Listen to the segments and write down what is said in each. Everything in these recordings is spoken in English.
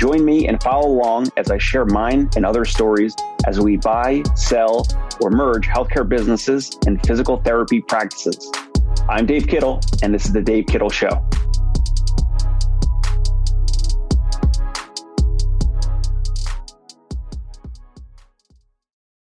Join me and follow along as I share mine and other stories as we buy, sell, or merge healthcare businesses and physical therapy practices. I'm Dave Kittle, and this is The Dave Kittle Show.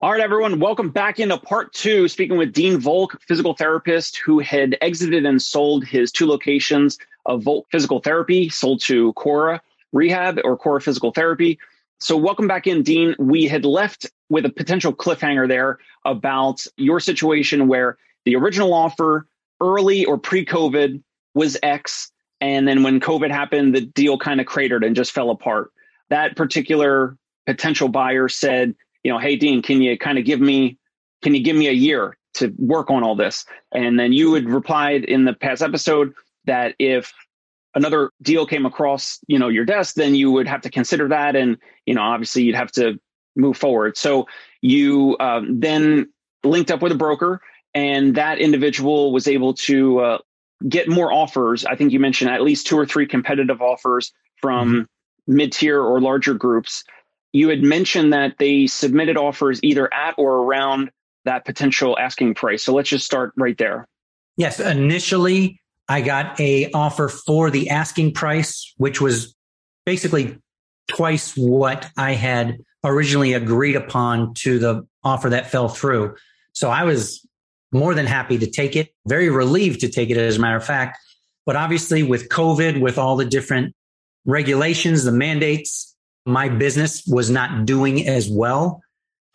All right, everyone, welcome back into part two, speaking with Dean Volk, physical therapist who had exited and sold his two locations of Volk Physical Therapy, sold to Cora rehab or core physical therapy. So, welcome back in, Dean. We had left with a potential cliffhanger there about your situation where the original offer early or pre COVID was X. And then when COVID happened, the deal kind of cratered and just fell apart. That particular potential buyer said, you know, hey, Dean, can you kind of give me, can you give me a year to work on all this? And then you had replied in the past episode that if another deal came across you know your desk then you would have to consider that and you know obviously you'd have to move forward. So you um, then linked up with a broker and that individual was able to uh, get more offers. I think you mentioned at least two or three competitive offers from mm-hmm. mid-tier or larger groups. You had mentioned that they submitted offers either at or around that potential asking price. So let's just start right there. Yes initially I got a offer for the asking price, which was basically twice what I had originally agreed upon to the offer that fell through. So I was more than happy to take it, very relieved to take it, as a matter of fact. But obviously, with COVID, with all the different regulations, the mandates, my business was not doing as well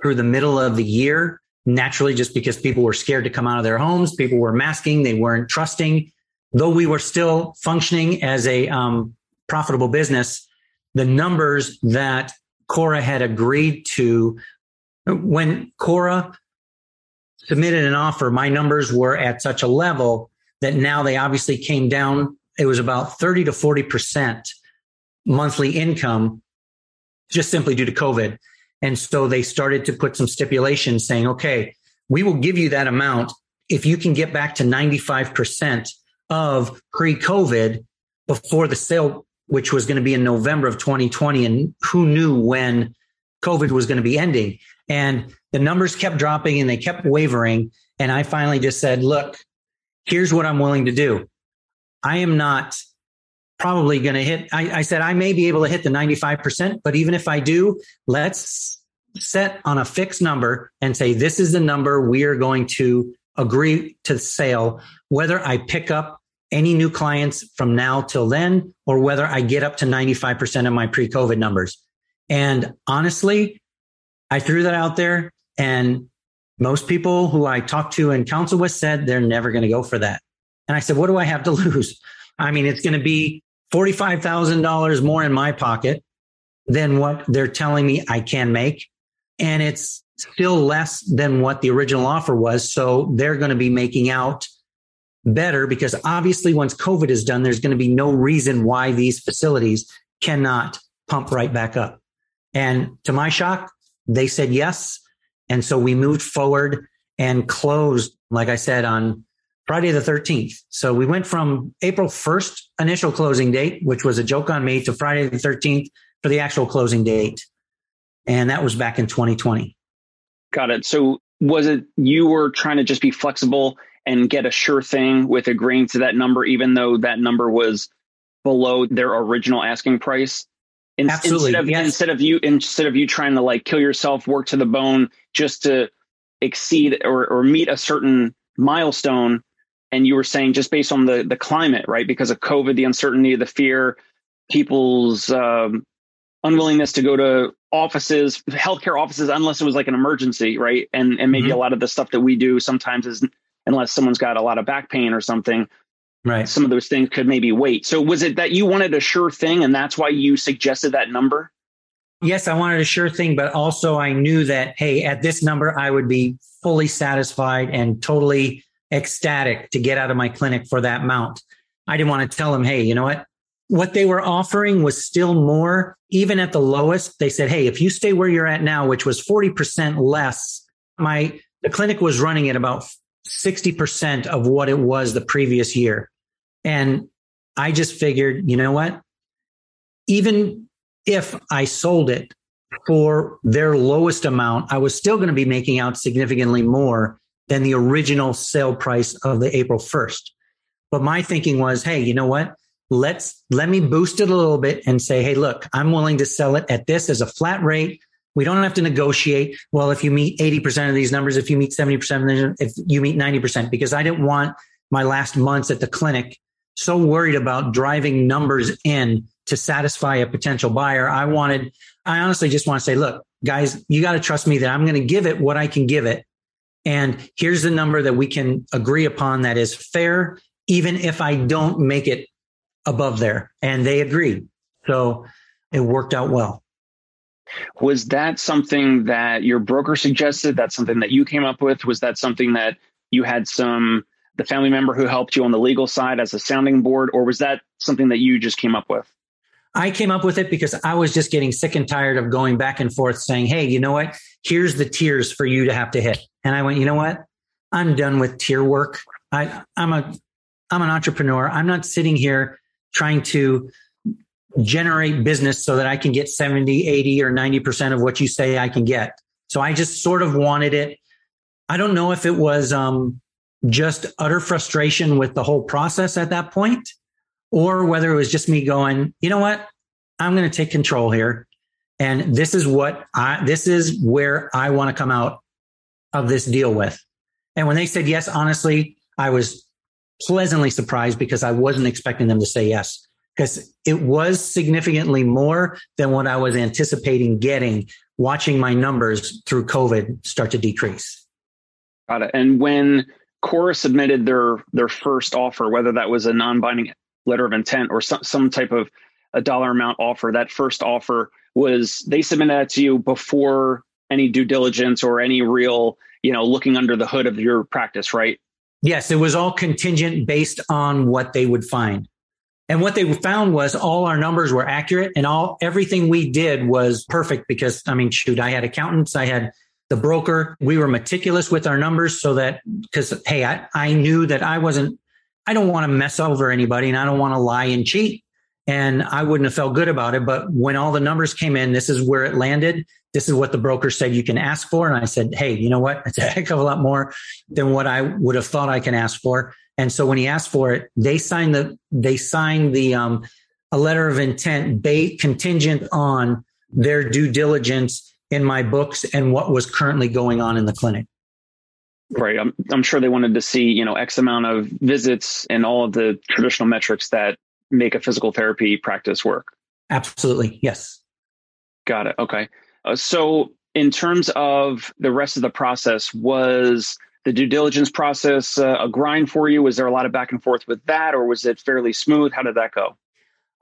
through the middle of the year. Naturally, just because people were scared to come out of their homes, people were masking, they weren't trusting though we were still functioning as a um, profitable business, the numbers that Cora had agreed to when Cora submitted an offer, my numbers were at such a level that now they obviously came down. It was about 30 to 40% monthly income just simply due to COVID. And so they started to put some stipulations saying, okay, we will give you that amount if you can get back to 95% of pre COVID before the sale, which was going to be in November of 2020. And who knew when COVID was going to be ending? And the numbers kept dropping and they kept wavering. And I finally just said, look, here's what I'm willing to do. I am not probably going to hit, I, I, said, I may be able to hit the 95%, but even if I do, let's set on a fixed number and say, this is the number we are going to agree to the sale, whether I pick up any new clients from now till then, or whether I get up to 95% of my pre COVID numbers. And honestly, I threw that out there and most people who I talked to and counsel with said they're never going to go for that. And I said, what do I have to lose? I mean, it's going to be $45,000 more in my pocket than what they're telling me I can make. And it's still less than what the original offer was. So they're going to be making out better because obviously once COVID is done, there's going to be no reason why these facilities cannot pump right back up. And to my shock, they said yes. And so we moved forward and closed, like I said, on Friday the 13th. So we went from April 1st initial closing date, which was a joke on me, to Friday the 13th for the actual closing date. And that was back in 2020. Got it. So was it you were trying to just be flexible and get a sure thing with agreeing to that number, even though that number was below their original asking price. In, Absolutely. Instead of, yes. instead of you, instead of you trying to like kill yourself, work to the bone just to exceed or, or meet a certain milestone. And you were saying just based on the, the climate, right? Because of COVID, the uncertainty, the fear, people's um, unwillingness to go to offices, healthcare offices, unless it was like an emergency, right? And and maybe mm-hmm. a lot of the stuff that we do sometimes is unless someone's got a lot of back pain or something. Right. Some of those things could maybe wait. So was it that you wanted a sure thing and that's why you suggested that number? Yes, I wanted a sure thing, but also I knew that, hey, at this number, I would be fully satisfied and totally ecstatic to get out of my clinic for that amount. I didn't want to tell them, hey, you know what? What they were offering was still more, even at the lowest. They said, hey, if you stay where you're at now, which was 40% less, my the clinic was running at about 60% of what it was the previous year. And I just figured, you know what? Even if I sold it for their lowest amount, I was still going to be making out significantly more than the original sale price of the April 1st. But my thinking was, hey, you know what? Let's let me boost it a little bit and say, hey, look, I'm willing to sell it at this as a flat rate. We don't have to negotiate. Well, if you meet 80% of these numbers, if you meet 70%, if you meet 90%, because I didn't want my last months at the clinic so worried about driving numbers in to satisfy a potential buyer. I wanted, I honestly just want to say, look, guys, you got to trust me that I'm going to give it what I can give it. And here's the number that we can agree upon that is fair, even if I don't make it above there. And they agreed. So it worked out well. Was that something that your broker suggested? That's something that you came up with? Was that something that you had some the family member who helped you on the legal side as a sounding board, or was that something that you just came up with? I came up with it because I was just getting sick and tired of going back and forth saying, Hey, you know what? Here's the tiers for you to have to hit. And I went, you know what? I'm done with tier work. I, I'm a, I'm an entrepreneur. I'm not sitting here trying to generate business so that I can get 70, 80 or 90% of what you say I can get. So I just sort of wanted it. I don't know if it was, um, just utter frustration with the whole process at that point, or whether it was just me going, you know what? I'm going to take control here. And this is what I, this is where I want to come out of this deal with. And when they said yes, honestly, I was pleasantly surprised because I wasn't expecting them to say yes because it was significantly more than what I was anticipating getting watching my numbers through COVID start to decrease. Got it. And when Cora submitted their their first offer, whether that was a non-binding letter of intent or some, some type of a dollar amount offer. That first offer was they submitted that to you before any due diligence or any real, you know, looking under the hood of your practice, right? Yes, it was all contingent based on what they would find. And what they found was all our numbers were accurate and all everything we did was perfect because I mean, shoot, I had accountants, I had the broker. We were meticulous with our numbers so that, because, hey, I, I knew that I wasn't, I don't want to mess over anybody and I don't want to lie and cheat. And I wouldn't have felt good about it. But when all the numbers came in, this is where it landed. This is what the broker said you can ask for. And I said, hey, you know what? It's a heck of a lot more than what I would have thought I can ask for. And so when he asked for it, they signed the, they signed the, um, a letter of intent, ba- contingent on their due diligence in my books and what was currently going on in the clinic. Right. I'm, I'm sure they wanted to see, you know, X amount of visits and all of the traditional metrics that make a physical therapy practice work. Absolutely. Yes. Got it. Okay. Uh, so, in terms of the rest of the process, was the due diligence process uh, a grind for you? Was there a lot of back and forth with that, or was it fairly smooth? How did that go?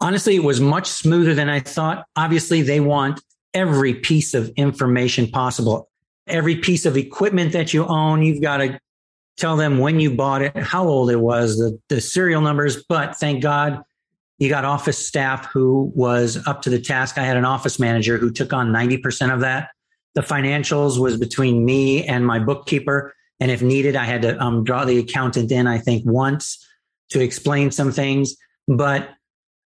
Honestly, it was much smoother than I thought. Obviously, they want every piece of information possible. Every piece of equipment that you own, you've got to tell them when you bought it, how old it was, the, the serial numbers. But thank God you got office staff who was up to the task. I had an office manager who took on 90% of that. The financials was between me and my bookkeeper. And if needed, I had to um, draw the accountant in, I think, once to explain some things. But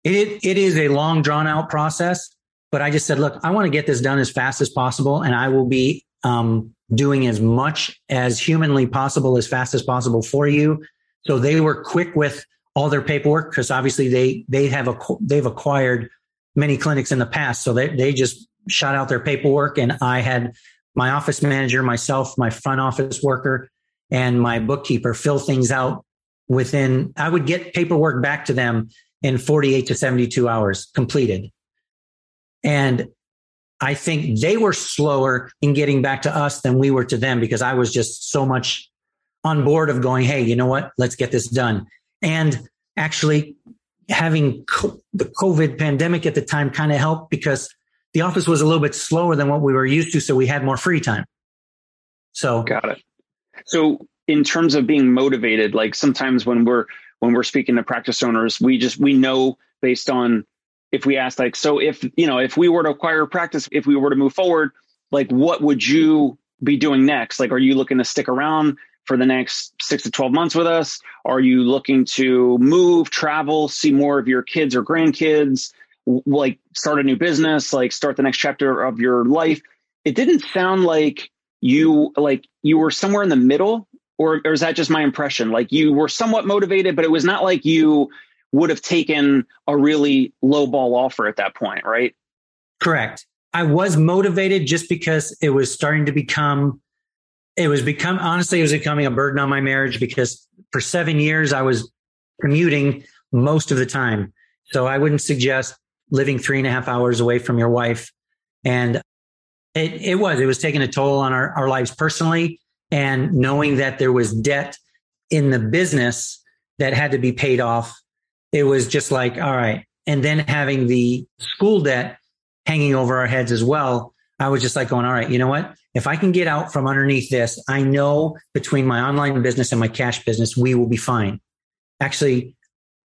it, it is a long, drawn out process. But I just said, look, I want to get this done as fast as possible, and I will be um, doing as much as humanly possible, as fast as possible for you. So they were quick with all their paperwork because obviously they they have a they've acquired many clinics in the past, so they they just shot out their paperwork, and I had my office manager, myself, my front office worker, and my bookkeeper fill things out within. I would get paperwork back to them in 48 to 72 hours completed. And I think they were slower in getting back to us than we were to them because I was just so much on board of going, Hey, you know what? Let's get this done. And actually having co- the COVID pandemic at the time kind of helped because the office was a little bit slower than what we were used to. So we had more free time. So got it. So in terms of being motivated, like sometimes when we're when we're speaking to practice owners, we just we know based on if we ask like, so if you know, if we were to acquire practice, if we were to move forward, like what would you be doing next? Like, are you looking to stick around for the next six to 12 months with us? Are you looking to move, travel, see more of your kids or grandkids, like start a new business, like start the next chapter of your life? It didn't sound like you like you were somewhere in the middle or, or is that just my impression? Like you were somewhat motivated, but it was not like you would have taken a really low ball offer at that point, right? Correct. I was motivated just because it was starting to become, it was become, honestly, it was becoming a burden on my marriage because for seven years I was commuting most of the time. So I wouldn't suggest living three and a half hours away from your wife. And it, it was, it was taking a toll on our, our lives personally. And knowing that there was debt in the business that had to be paid off, it was just like, all right. And then having the school debt hanging over our heads as well. I was just like going, all right, you know what? If I can get out from underneath this, I know between my online business and my cash business, we will be fine. Actually,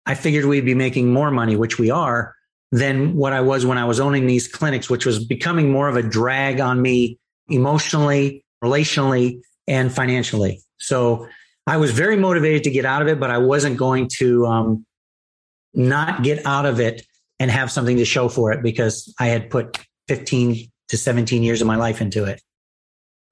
I figured we'd be making more money, which we are, than what I was when I was owning these clinics, which was becoming more of a drag on me emotionally, relationally, and financially. So I was very motivated to get out of it, but I wasn't going to um, not get out of it and have something to show for it because I had put 15 to 17 years of my life into it.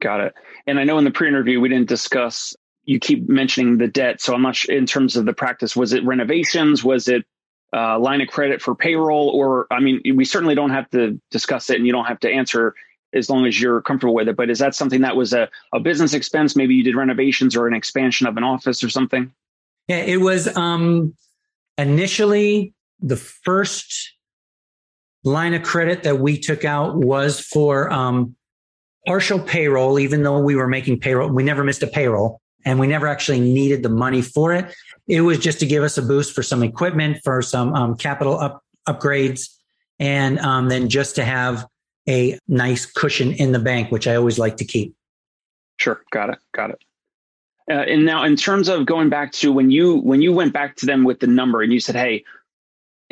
Got it. And I know in the pre-interview we didn't discuss. You keep mentioning the debt, so I'm not sure in terms of the practice. Was it renovations? Was it uh, line of credit for payroll? Or I mean, we certainly don't have to discuss it, and you don't have to answer as long as you're comfortable with it. But is that something that was a, a business expense? Maybe you did renovations or an expansion of an office or something. Yeah, it was um, initially the first line of credit that we took out was for um, partial payroll, even though we were making payroll. We never missed a payroll and we never actually needed the money for it. It was just to give us a boost for some equipment, for some um, capital up, upgrades, and um, then just to have a nice cushion in the bank, which I always like to keep. Sure, got it, got it. Uh, and now, in terms of going back to when you when you went back to them with the number and you said, "Hey,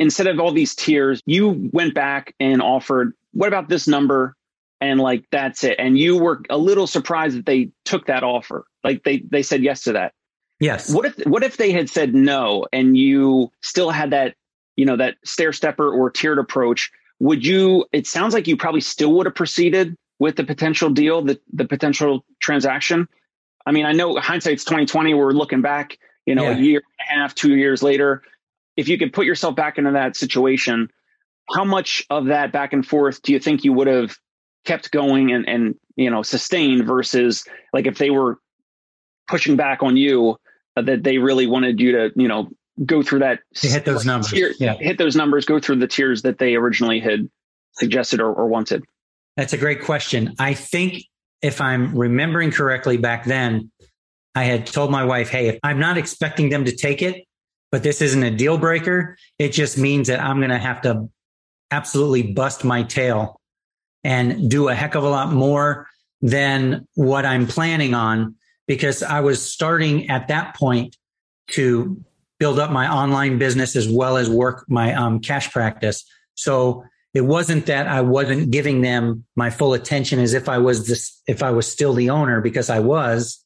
instead of all these tiers, you went back and offered, what about this number? And like, that's it. And you were a little surprised that they took that offer. Like they, they said yes to that. Yes. What if, what if they had said no and you still had that, you know, that stair stepper or tiered approach? Would you, it sounds like you probably still would have proceeded with the potential deal, the, the potential transaction. I mean, I know hindsight's 2020. We're looking back, you know, yeah. a year and a half, two years later if you could put yourself back into that situation, how much of that back and forth do you think you would have kept going and, and you know sustained versus like if they were pushing back on you uh, that they really wanted you to you know go through that hit those numbers. tier, yeah. hit those numbers go through the tiers that they originally had suggested or, or wanted. That's a great question. I think if i'm remembering correctly back then i had told my wife hey if i'm not expecting them to take it but this isn't a deal breaker. It just means that I'm going to have to absolutely bust my tail and do a heck of a lot more than what I'm planning on because I was starting at that point to build up my online business as well as work my um, cash practice. So it wasn't that I wasn't giving them my full attention as if I was this, if I was still the owner because I was.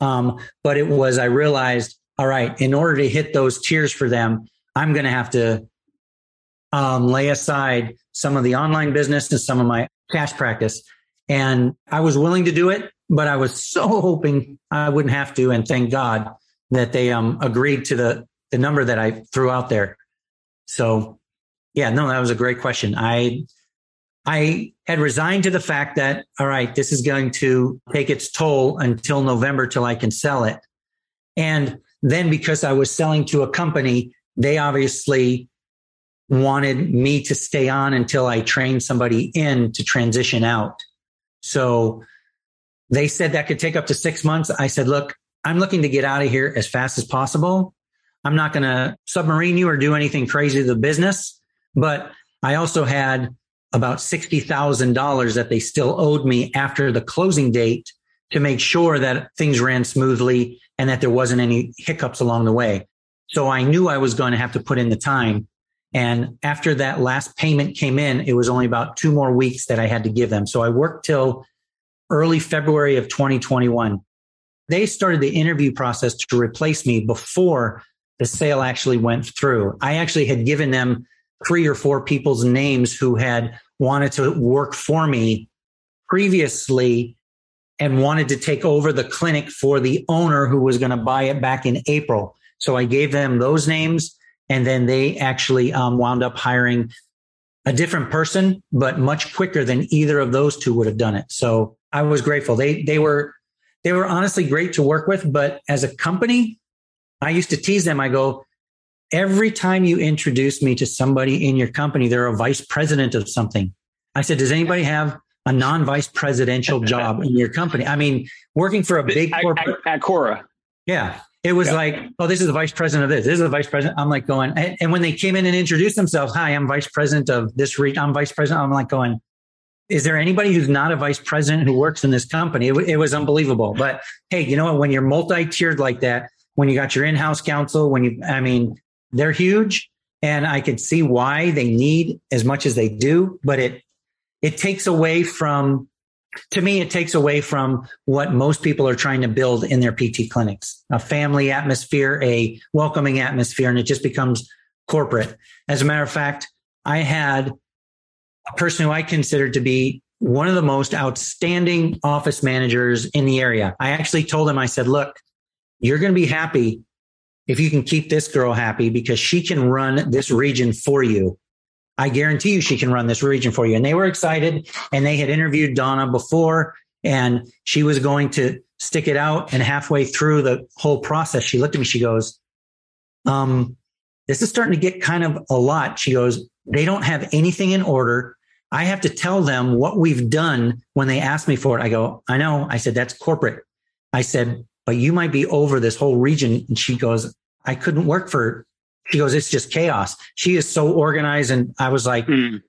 Um, but it was, I realized all right, in order to hit those tiers for them, I'm going to have to um, lay aside some of the online business and some of my cash practice. And I was willing to do it, but I was so hoping I wouldn't have to. And thank God that they um, agreed to the, the number that I threw out there. So yeah, no, that was a great question. I, I had resigned to the fact that, all right, this is going to take its toll until November till I can sell it. And then because I was selling to a company, they obviously wanted me to stay on until I trained somebody in to transition out. So they said that could take up to six months. I said, look, I'm looking to get out of here as fast as possible. I'm not going to submarine you or do anything crazy to the business, but I also had about $60,000 that they still owed me after the closing date to make sure that things ran smoothly and that there wasn't any hiccups along the way. So I knew I was going to have to put in the time. And after that last payment came in, it was only about two more weeks that I had to give them. So I worked till early February of 2021. They started the interview process to replace me before the sale actually went through. I actually had given them three or four people's names who had wanted to work for me previously and wanted to take over the clinic for the owner who was going to buy it back in April. So I gave them those names and then they actually um, wound up hiring a different person, but much quicker than either of those two would have done it. So I was grateful. They, they were, they were honestly great to work with, but as a company, I used to tease them. I go, every time you introduce me to somebody in your company, they're a vice president of something. I said, does anybody have a non-vice presidential job in your company? I mean, working for a big corporate at, at Cora. Yeah. It was yeah. like, oh, this is the vice president of this. This is the vice president. I'm like going, and, and when they came in and introduced themselves, hi, I'm vice president of this region. I'm vice president. I'm like going, is there anybody who's not a vice president who works in this company? It, it was unbelievable. But hey, you know what? When you're multi-tiered like that, when you got your in-house counsel, when you, I mean, they're huge and I could see why they need as much as they do, but it, it takes away from to me, it takes away from what most people are trying to build in their PT clinics a family atmosphere, a welcoming atmosphere, and it just becomes corporate. As a matter of fact, I had a person who I considered to be one of the most outstanding office managers in the area. I actually told him, I said, look, you're going to be happy if you can keep this girl happy because she can run this region for you. I guarantee you she can run this region for you. And they were excited and they had interviewed Donna before and she was going to stick it out. And halfway through the whole process, she looked at me, she goes, um, this is starting to get kind of a lot. She goes, they don't have anything in order. I have to tell them what we've done when they ask me for it. I go, I know. I said, that's corporate. I said, but you might be over this whole region. And she goes, I couldn't work for she goes, it's just chaos. She is so organized. And I was like, mm.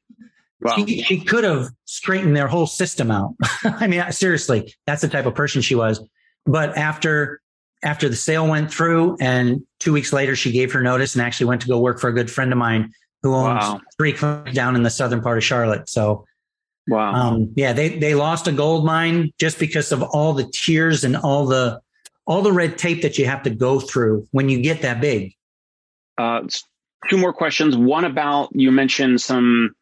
wow. she, she could have straightened their whole system out. I mean, seriously, that's the type of person she was. But after, after the sale went through and two weeks later, she gave her notice and actually went to go work for a good friend of mine who owns wow. three clinics down in the southern part of Charlotte. So, wow. Um, yeah, they, they lost a gold mine just because of all the tiers and all the, all the red tape that you have to go through when you get that big. Uh, two more questions. One about you mentioned some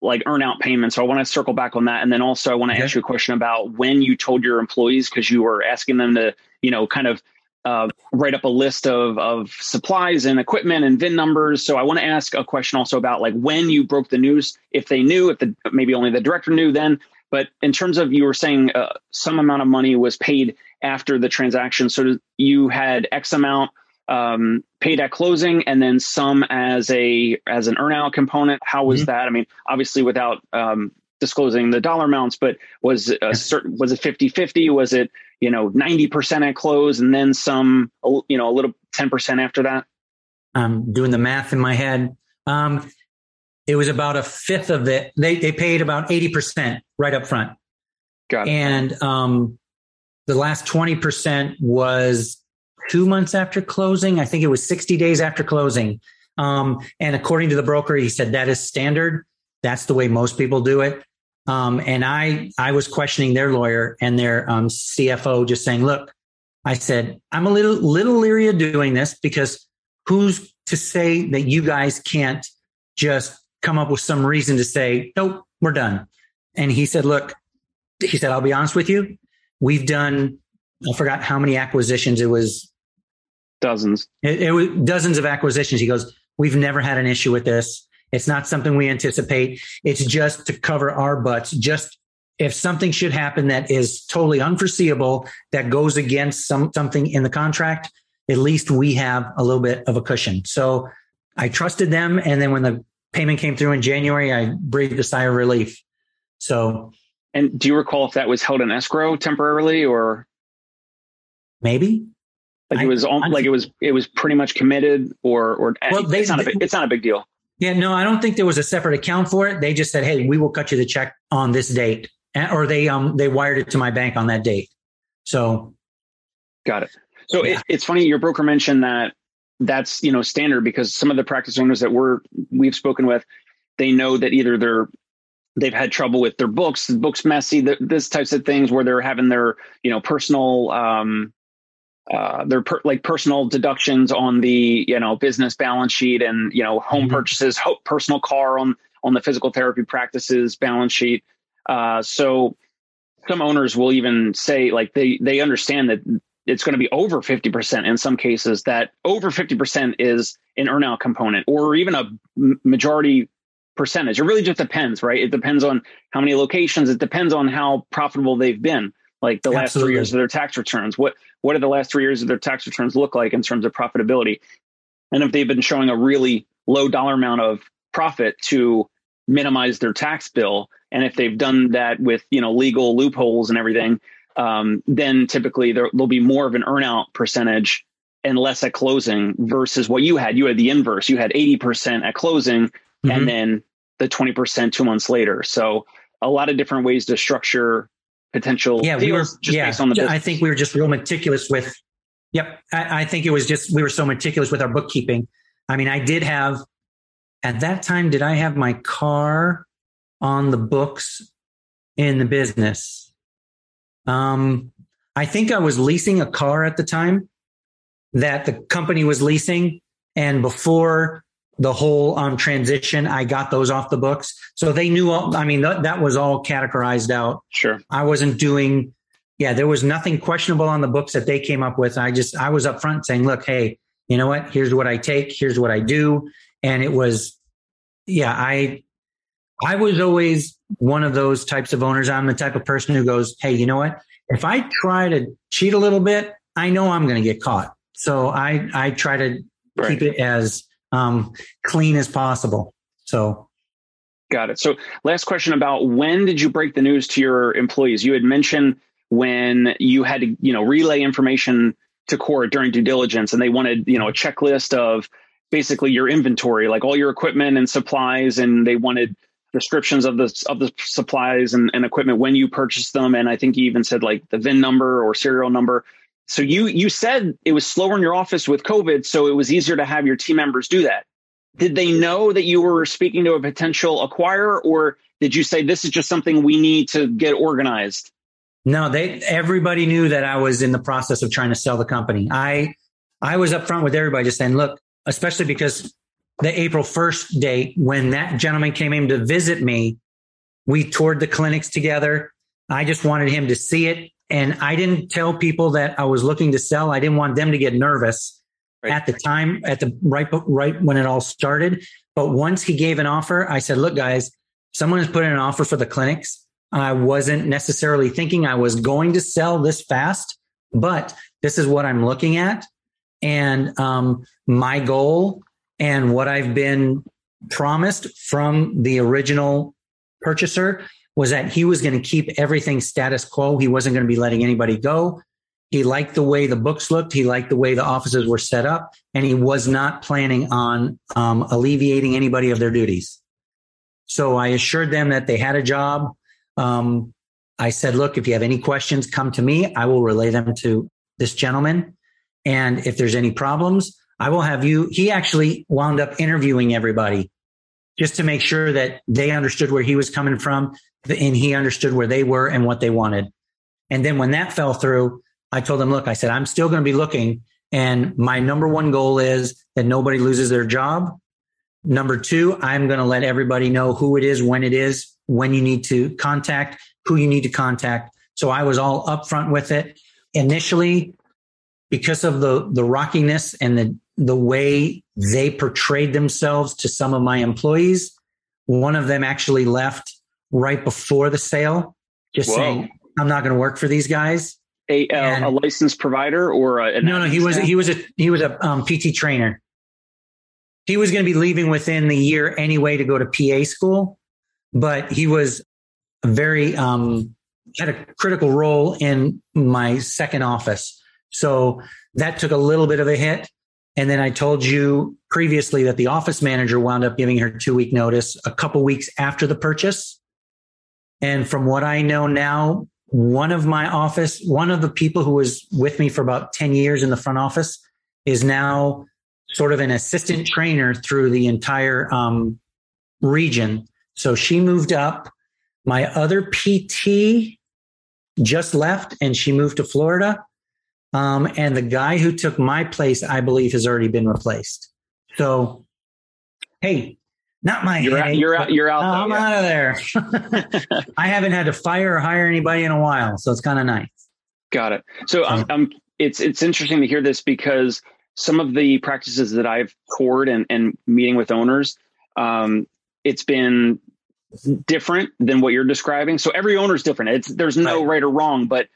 like earnout payments. So I want to circle back on that. And then also I want to okay. ask you a question about when you told your employees, because you were asking them to, you know, kind of uh, write up a list of, of supplies and equipment and VIN numbers. So I want to ask a question also about like when you broke the news, if they knew, if the, maybe only the director knew then, but in terms of you were saying uh, some amount of money was paid after the transaction. So you had X amount um, paid at closing and then some as a as an earnout component how was mm-hmm. that i mean obviously without um, disclosing the dollar amounts but was a certain was it 50 50 was it you know 90% at close and then some you know a little 10% after that i'm doing the math in my head um, it was about a fifth of it they, they paid about 80% right up front Got it. and um, the last 20% was two months after closing. I think it was 60 days after closing. Um, and according to the broker, he said that is standard. That's the way most people do it. Um, and I, I was questioning their lawyer and their um, CFO, just saying, "Look, I said I'm a little little leery of doing this because who's to say that you guys can't just come up with some reason to say, nope, we're done." And he said, "Look," he said, "I'll be honest with you. We've done I forgot how many acquisitions. It was Dozens. It, it was dozens of acquisitions. He goes, We've never had an issue with this. It's not something we anticipate. It's just to cover our butts. Just if something should happen that is totally unforeseeable, that goes against some something in the contract, at least we have a little bit of a cushion. So I trusted them. And then when the payment came through in January, I breathed a sigh of relief. So and do you recall if that was held in escrow temporarily or maybe like it was I, like it was it was pretty much committed, or or well, they, it's not a big, it's not a big deal. Yeah, no, I don't think there was a separate account for it. They just said, "Hey, we will cut you the check on this date," or they um they wired it to my bank on that date. So, got it. So yeah. it, it's funny your broker mentioned that that's you know standard because some of the practice owners that we're we've spoken with, they know that either they're they've had trouble with their books, the books messy, the, this types of things where they're having their you know personal um, uh, their per, like personal deductions on the you know business balance sheet and you know home mm-hmm. purchases, ho- personal car on on the physical therapy practices balance sheet. Uh, so some owners will even say like they they understand that it's going to be over 50% in some cases that over 50% is an earnout component or even a majority percentage. It really just depends, right? It depends on how many locations. It depends on how profitable they've been like the Absolutely. last three years of their tax returns. What what do the last three years of their tax returns look like in terms of profitability? And if they've been showing a really low dollar amount of profit to minimize their tax bill, and if they've done that with you know legal loopholes and everything, um, then typically there, will be more of an earnout percentage and less at closing versus what you had. You had the inverse. You had eighty percent at closing, mm-hmm. and then the twenty percent two months later. So a lot of different ways to structure potential yeah, we were, just yeah, based on the business. I think we were just real meticulous with, yep. I, I think it was just, we were so meticulous with our bookkeeping. I mean, I did have, at that time, did I have my car on the books in the business? Um, I think I was leasing a car at the time that the company was leasing. And before the whole um, transition. I got those off the books. So they knew, all, I mean, th- that was all categorized out. Sure. I wasn't doing, yeah, there was nothing questionable on the books that they came up with. I just, I was upfront saying, look, hey, you know what? Here's what I take. Here's what I do. And it was, yeah, I, I was always one of those types of owners. I'm the type of person who goes, hey, you know what? If I try to cheat a little bit, I know I'm going to get caught. So I, I try to right. keep it as, um, clean as possible. So, got it. So, last question about when did you break the news to your employees? You had mentioned when you had to, you know, relay information to Cora during due diligence, and they wanted, you know, a checklist of basically your inventory, like all your equipment and supplies, and they wanted descriptions of the of the supplies and, and equipment when you purchased them. And I think you even said like the VIN number or serial number so you you said it was slower in your office with COVID, so it was easier to have your team members do that. Did they know that you were speaking to a potential acquirer, or did you say this is just something we need to get organized? No, they everybody knew that I was in the process of trying to sell the company. I I was upfront with everybody just saying, look, especially because the April 1st date when that gentleman came in to visit me, we toured the clinics together. I just wanted him to see it and I didn't tell people that I was looking to sell. I didn't want them to get nervous right. at the time, at the right, right when it all started. But once he gave an offer, I said, look, guys, someone has put in an offer for the clinics. I wasn't necessarily thinking I was going to sell this fast, but this is what I'm looking at. And um, my goal and what I've been promised from the original purchaser was that he was going to keep everything status quo. He wasn't going to be letting anybody go. He liked the way the books looked. He liked the way the offices were set up, and he was not planning on um, alleviating anybody of their duties. So I assured them that they had a job. Um, I said, look, if you have any questions, come to me. I will relay them to this gentleman. And if there's any problems, I will have you. He actually wound up interviewing everybody just to make sure that they understood where he was coming from and he understood where they were and what they wanted. And then when that fell through, I told him, look, I said, I'm still going to be looking. And my number one goal is that nobody loses their job. Number two, I'm going to let everybody know who it is, when it is, when you need to contact, who you need to contact. So I was all upfront with it. Initially, because of the, the rockiness and the, the way they portrayed themselves to some of my employees, one of them actually left right before the sale, just Whoa. saying, I'm not going to work for these guys. A, uh, a licensed provider or a, no, no, he was, he was a, he was a um, PT trainer. He was going to be leaving within the year anyway to go to PA school, but he was very, um, had a critical role in my second office. So that took a little bit of a hit. And then I told you previously that the office manager wound up giving her two week notice a couple weeks after the purchase. And from what I know now, one of my office, one of the people who was with me for about 10 years in the front office is now sort of an assistant trainer through the entire um, region. So she moved up. My other PT just left and she moved to Florida. Um, and the guy who took my place, I believe, has already been replaced. So, hey, not my you're headache, out, you're out, you're out. I'm yeah. out of there. I haven't had to fire or hire anybody in a while, so it's kind of nice. Got it. So, um, um, it's it's interesting to hear this because some of the practices that I've toured and, and meeting with owners, um, it's been different than what you're describing. So every owner is different. It's there's no right, right or wrong, but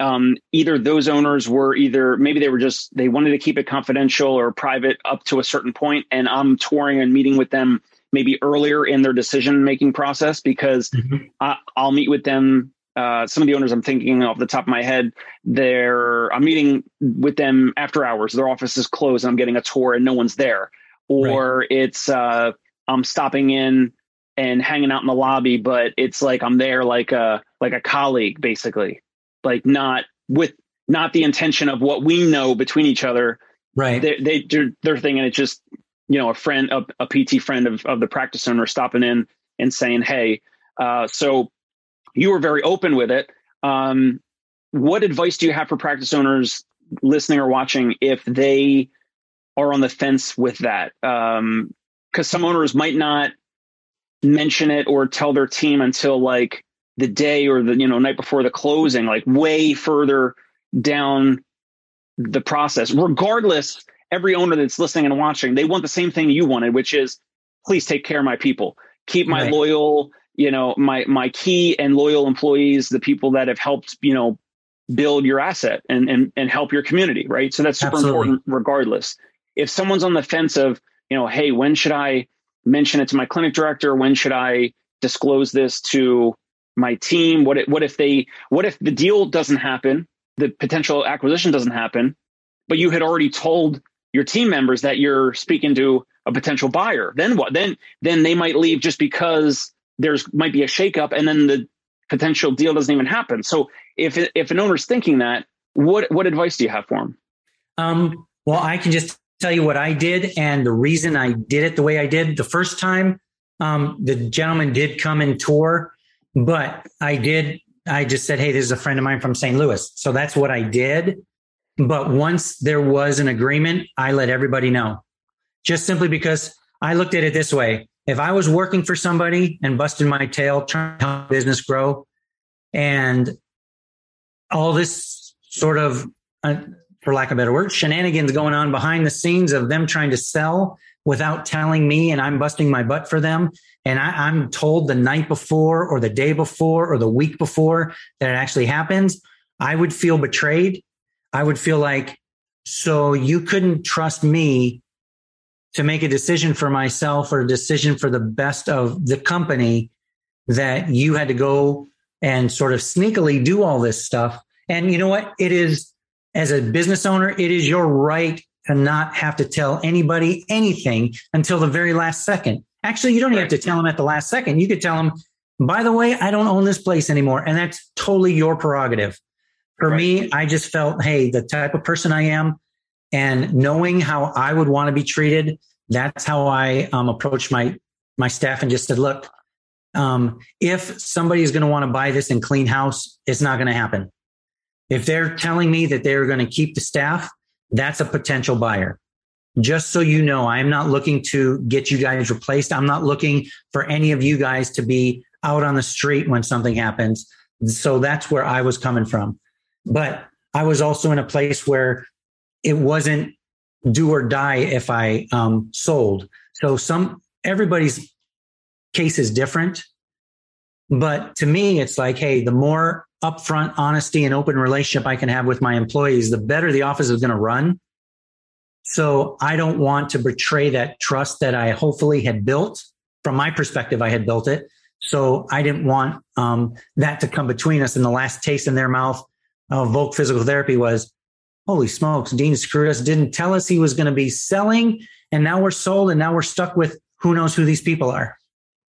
um, either those owners were either maybe they were just they wanted to keep it confidential or private up to a certain point and i'm touring and meeting with them maybe earlier in their decision making process because mm-hmm. I, will meet with them uh, some of the owners i'm thinking off the top of my head they're i'm meeting with them after hours their office is closed and i'm getting a tour and no one's there or right. it's uh, i'm stopping in and hanging out in the lobby but it's like i'm there like a like a colleague basically like not with not the intention of what we know between each other. Right. They, they they're, they're thinking it's just you know a friend a, a PT friend of of the practice owner stopping in and saying hey. Uh, so you were very open with it. Um, what advice do you have for practice owners listening or watching if they are on the fence with that? Because um, some owners might not mention it or tell their team until like the day or the you know night before the closing like way further down the process regardless every owner that's listening and watching they want the same thing you wanted which is please take care of my people keep my right. loyal you know my my key and loyal employees the people that have helped you know build your asset and and, and help your community right so that's super Absolutely. important regardless if someone's on the fence of you know hey when should i mention it to my clinic director when should i disclose this to my team? What if, what if they what if the deal doesn't happen, the potential acquisition doesn't happen, but you had already told your team members that you're speaking to a potential buyer? Then what? Then then they might leave just because there's might be a shakeup, and then the potential deal doesn't even happen. So if if an owner's thinking that, what what advice do you have for them? Um, well, I can just tell you what I did and the reason I did it the way I did. The first time, um, the gentleman did come and tour but I did, I just said, Hey, this is a friend of mine from St. Louis. So that's what I did. But once there was an agreement, I let everybody know just simply because I looked at it this way. If I was working for somebody and busting my tail, trying to help business grow and all this sort of, uh, for lack of a better word, shenanigans going on behind the scenes of them trying to sell without telling me and I'm busting my butt for them. And I, am told the night before or the day before or the week before that it actually happens, I would feel betrayed. I would feel like, so you couldn't trust me to make a decision for myself or a decision for the best of the company that you had to go and sort of sneakily do all this stuff. And you know what? It is, as a business owner, it is your right to not have to tell anybody anything until the very last second. Actually, you don't even have to tell them at the last second. You could tell them, by the way, I don't own this place anymore. And that's totally your prerogative. For right. me, I just felt, hey, the type of person I am and knowing how I would want to be treated, that's how I um, approached my, my staff and just said, look, um, if somebody is going to want to buy this and clean house, it's not going to happen. If they're telling me that they're going to keep the staff, that's a potential buyer. Just so you know, I'm not looking to get you guys replaced. I'm not looking for any of you guys to be out on the street when something happens. So that's where I was coming from. But I was also in a place where it wasn't do or die if I um, sold. So some everybody's case is different. But to me, it's like, hey, the more upfront honesty and open relationship I can have with my employees, the better the office is going to run. So I don't want to betray that trust that I hopefully had built. From my perspective, I had built it. So I didn't want um, that to come between us. And the last taste in their mouth of Volk Physical Therapy was, holy smokes, Dean screwed us, didn't tell us he was going to be selling. And now we're sold and now we're stuck with who knows who these people are.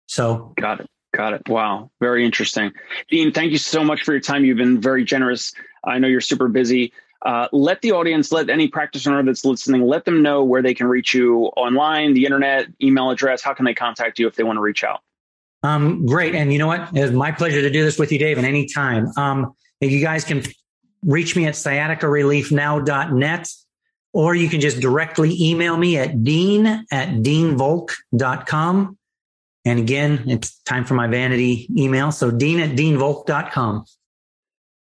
So got it. Got it. Wow. Very interesting. Dean, thank you so much for your time. You've been very generous. I know you're super busy. Uh, let the audience, let any practice owner that's listening, let them know where they can reach you online, the internet, email address. How can they contact you if they want to reach out? Um, great. And you know what? It's my pleasure to do this with you, Dave, at any time. Um, you guys can reach me at sciaticareliefnow.net or you can just directly email me at dean at deanvolk.com. And again, it's time for my vanity email. So dean at deanvolk.com.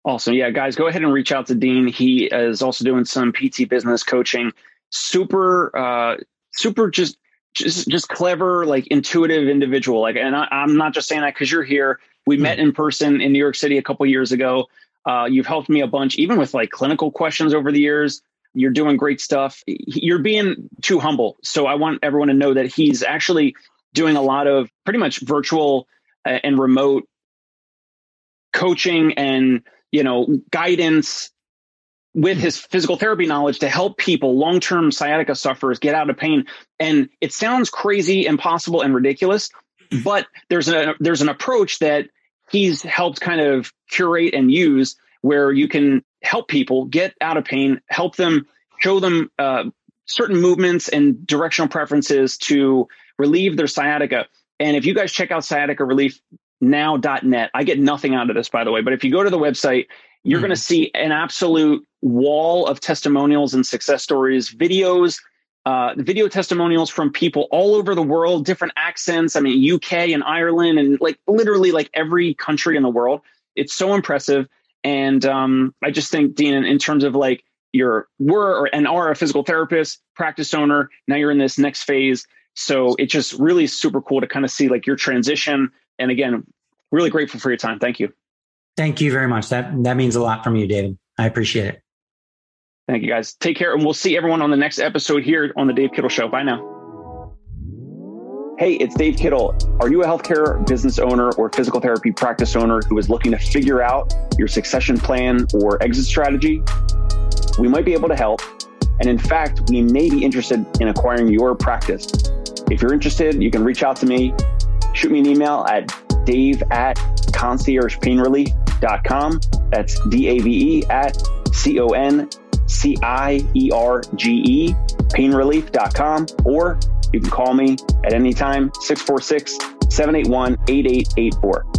Awesome. Yeah, guys, go ahead and reach out to Dean. He is also doing some PT business coaching. Super, uh, super just just just clever, like intuitive individual. Like, and I, am not just saying that because you're here. We mm-hmm. met in person in New York City a couple years ago. Uh, you've helped me a bunch, even with like clinical questions over the years. You're doing great stuff. You're being too humble. So I want everyone to know that he's actually doing a lot of pretty much virtual uh, and remote coaching and you know guidance with his physical therapy knowledge to help people long-term sciatica sufferers get out of pain and it sounds crazy impossible and ridiculous but there's a there's an approach that he's helped kind of curate and use where you can help people get out of pain, help them, show them uh, certain movements and directional preferences to relieve their sciatica. And if you guys check out sciatica relief now.net, I get nothing out of this, by the way, but if you go to the website, you're mm-hmm. going to see an absolute wall of testimonials and success stories, videos, uh, video testimonials from people all over the world, different accents. I mean, UK and Ireland, and like literally like every country in the world. It's so impressive. And um, I just think, Dean, in, terms of like you're were or and are a physical therapist, practice owner, now you're in this next phase. So it's just really super cool to kind of see like your transition. And again, really grateful for your time. Thank you. Thank you very much. That that means a lot from you, David. I appreciate it. Thank you guys. Take care and we'll see everyone on the next episode here on the Dave Kittle Show. Bye now. Hey, it's Dave Kittle. Are you a healthcare business owner or physical therapy practice owner who is looking to figure out your succession plan or exit strategy? We might be able to help. And in fact, we may be interested in acquiring your practice. If you're interested, you can reach out to me. Shoot me an email at dave at conciergepainrelief.com. That's D A V E at C O N C I E R G E, painrelief.com, or you can call me at any time, 646 781 8884.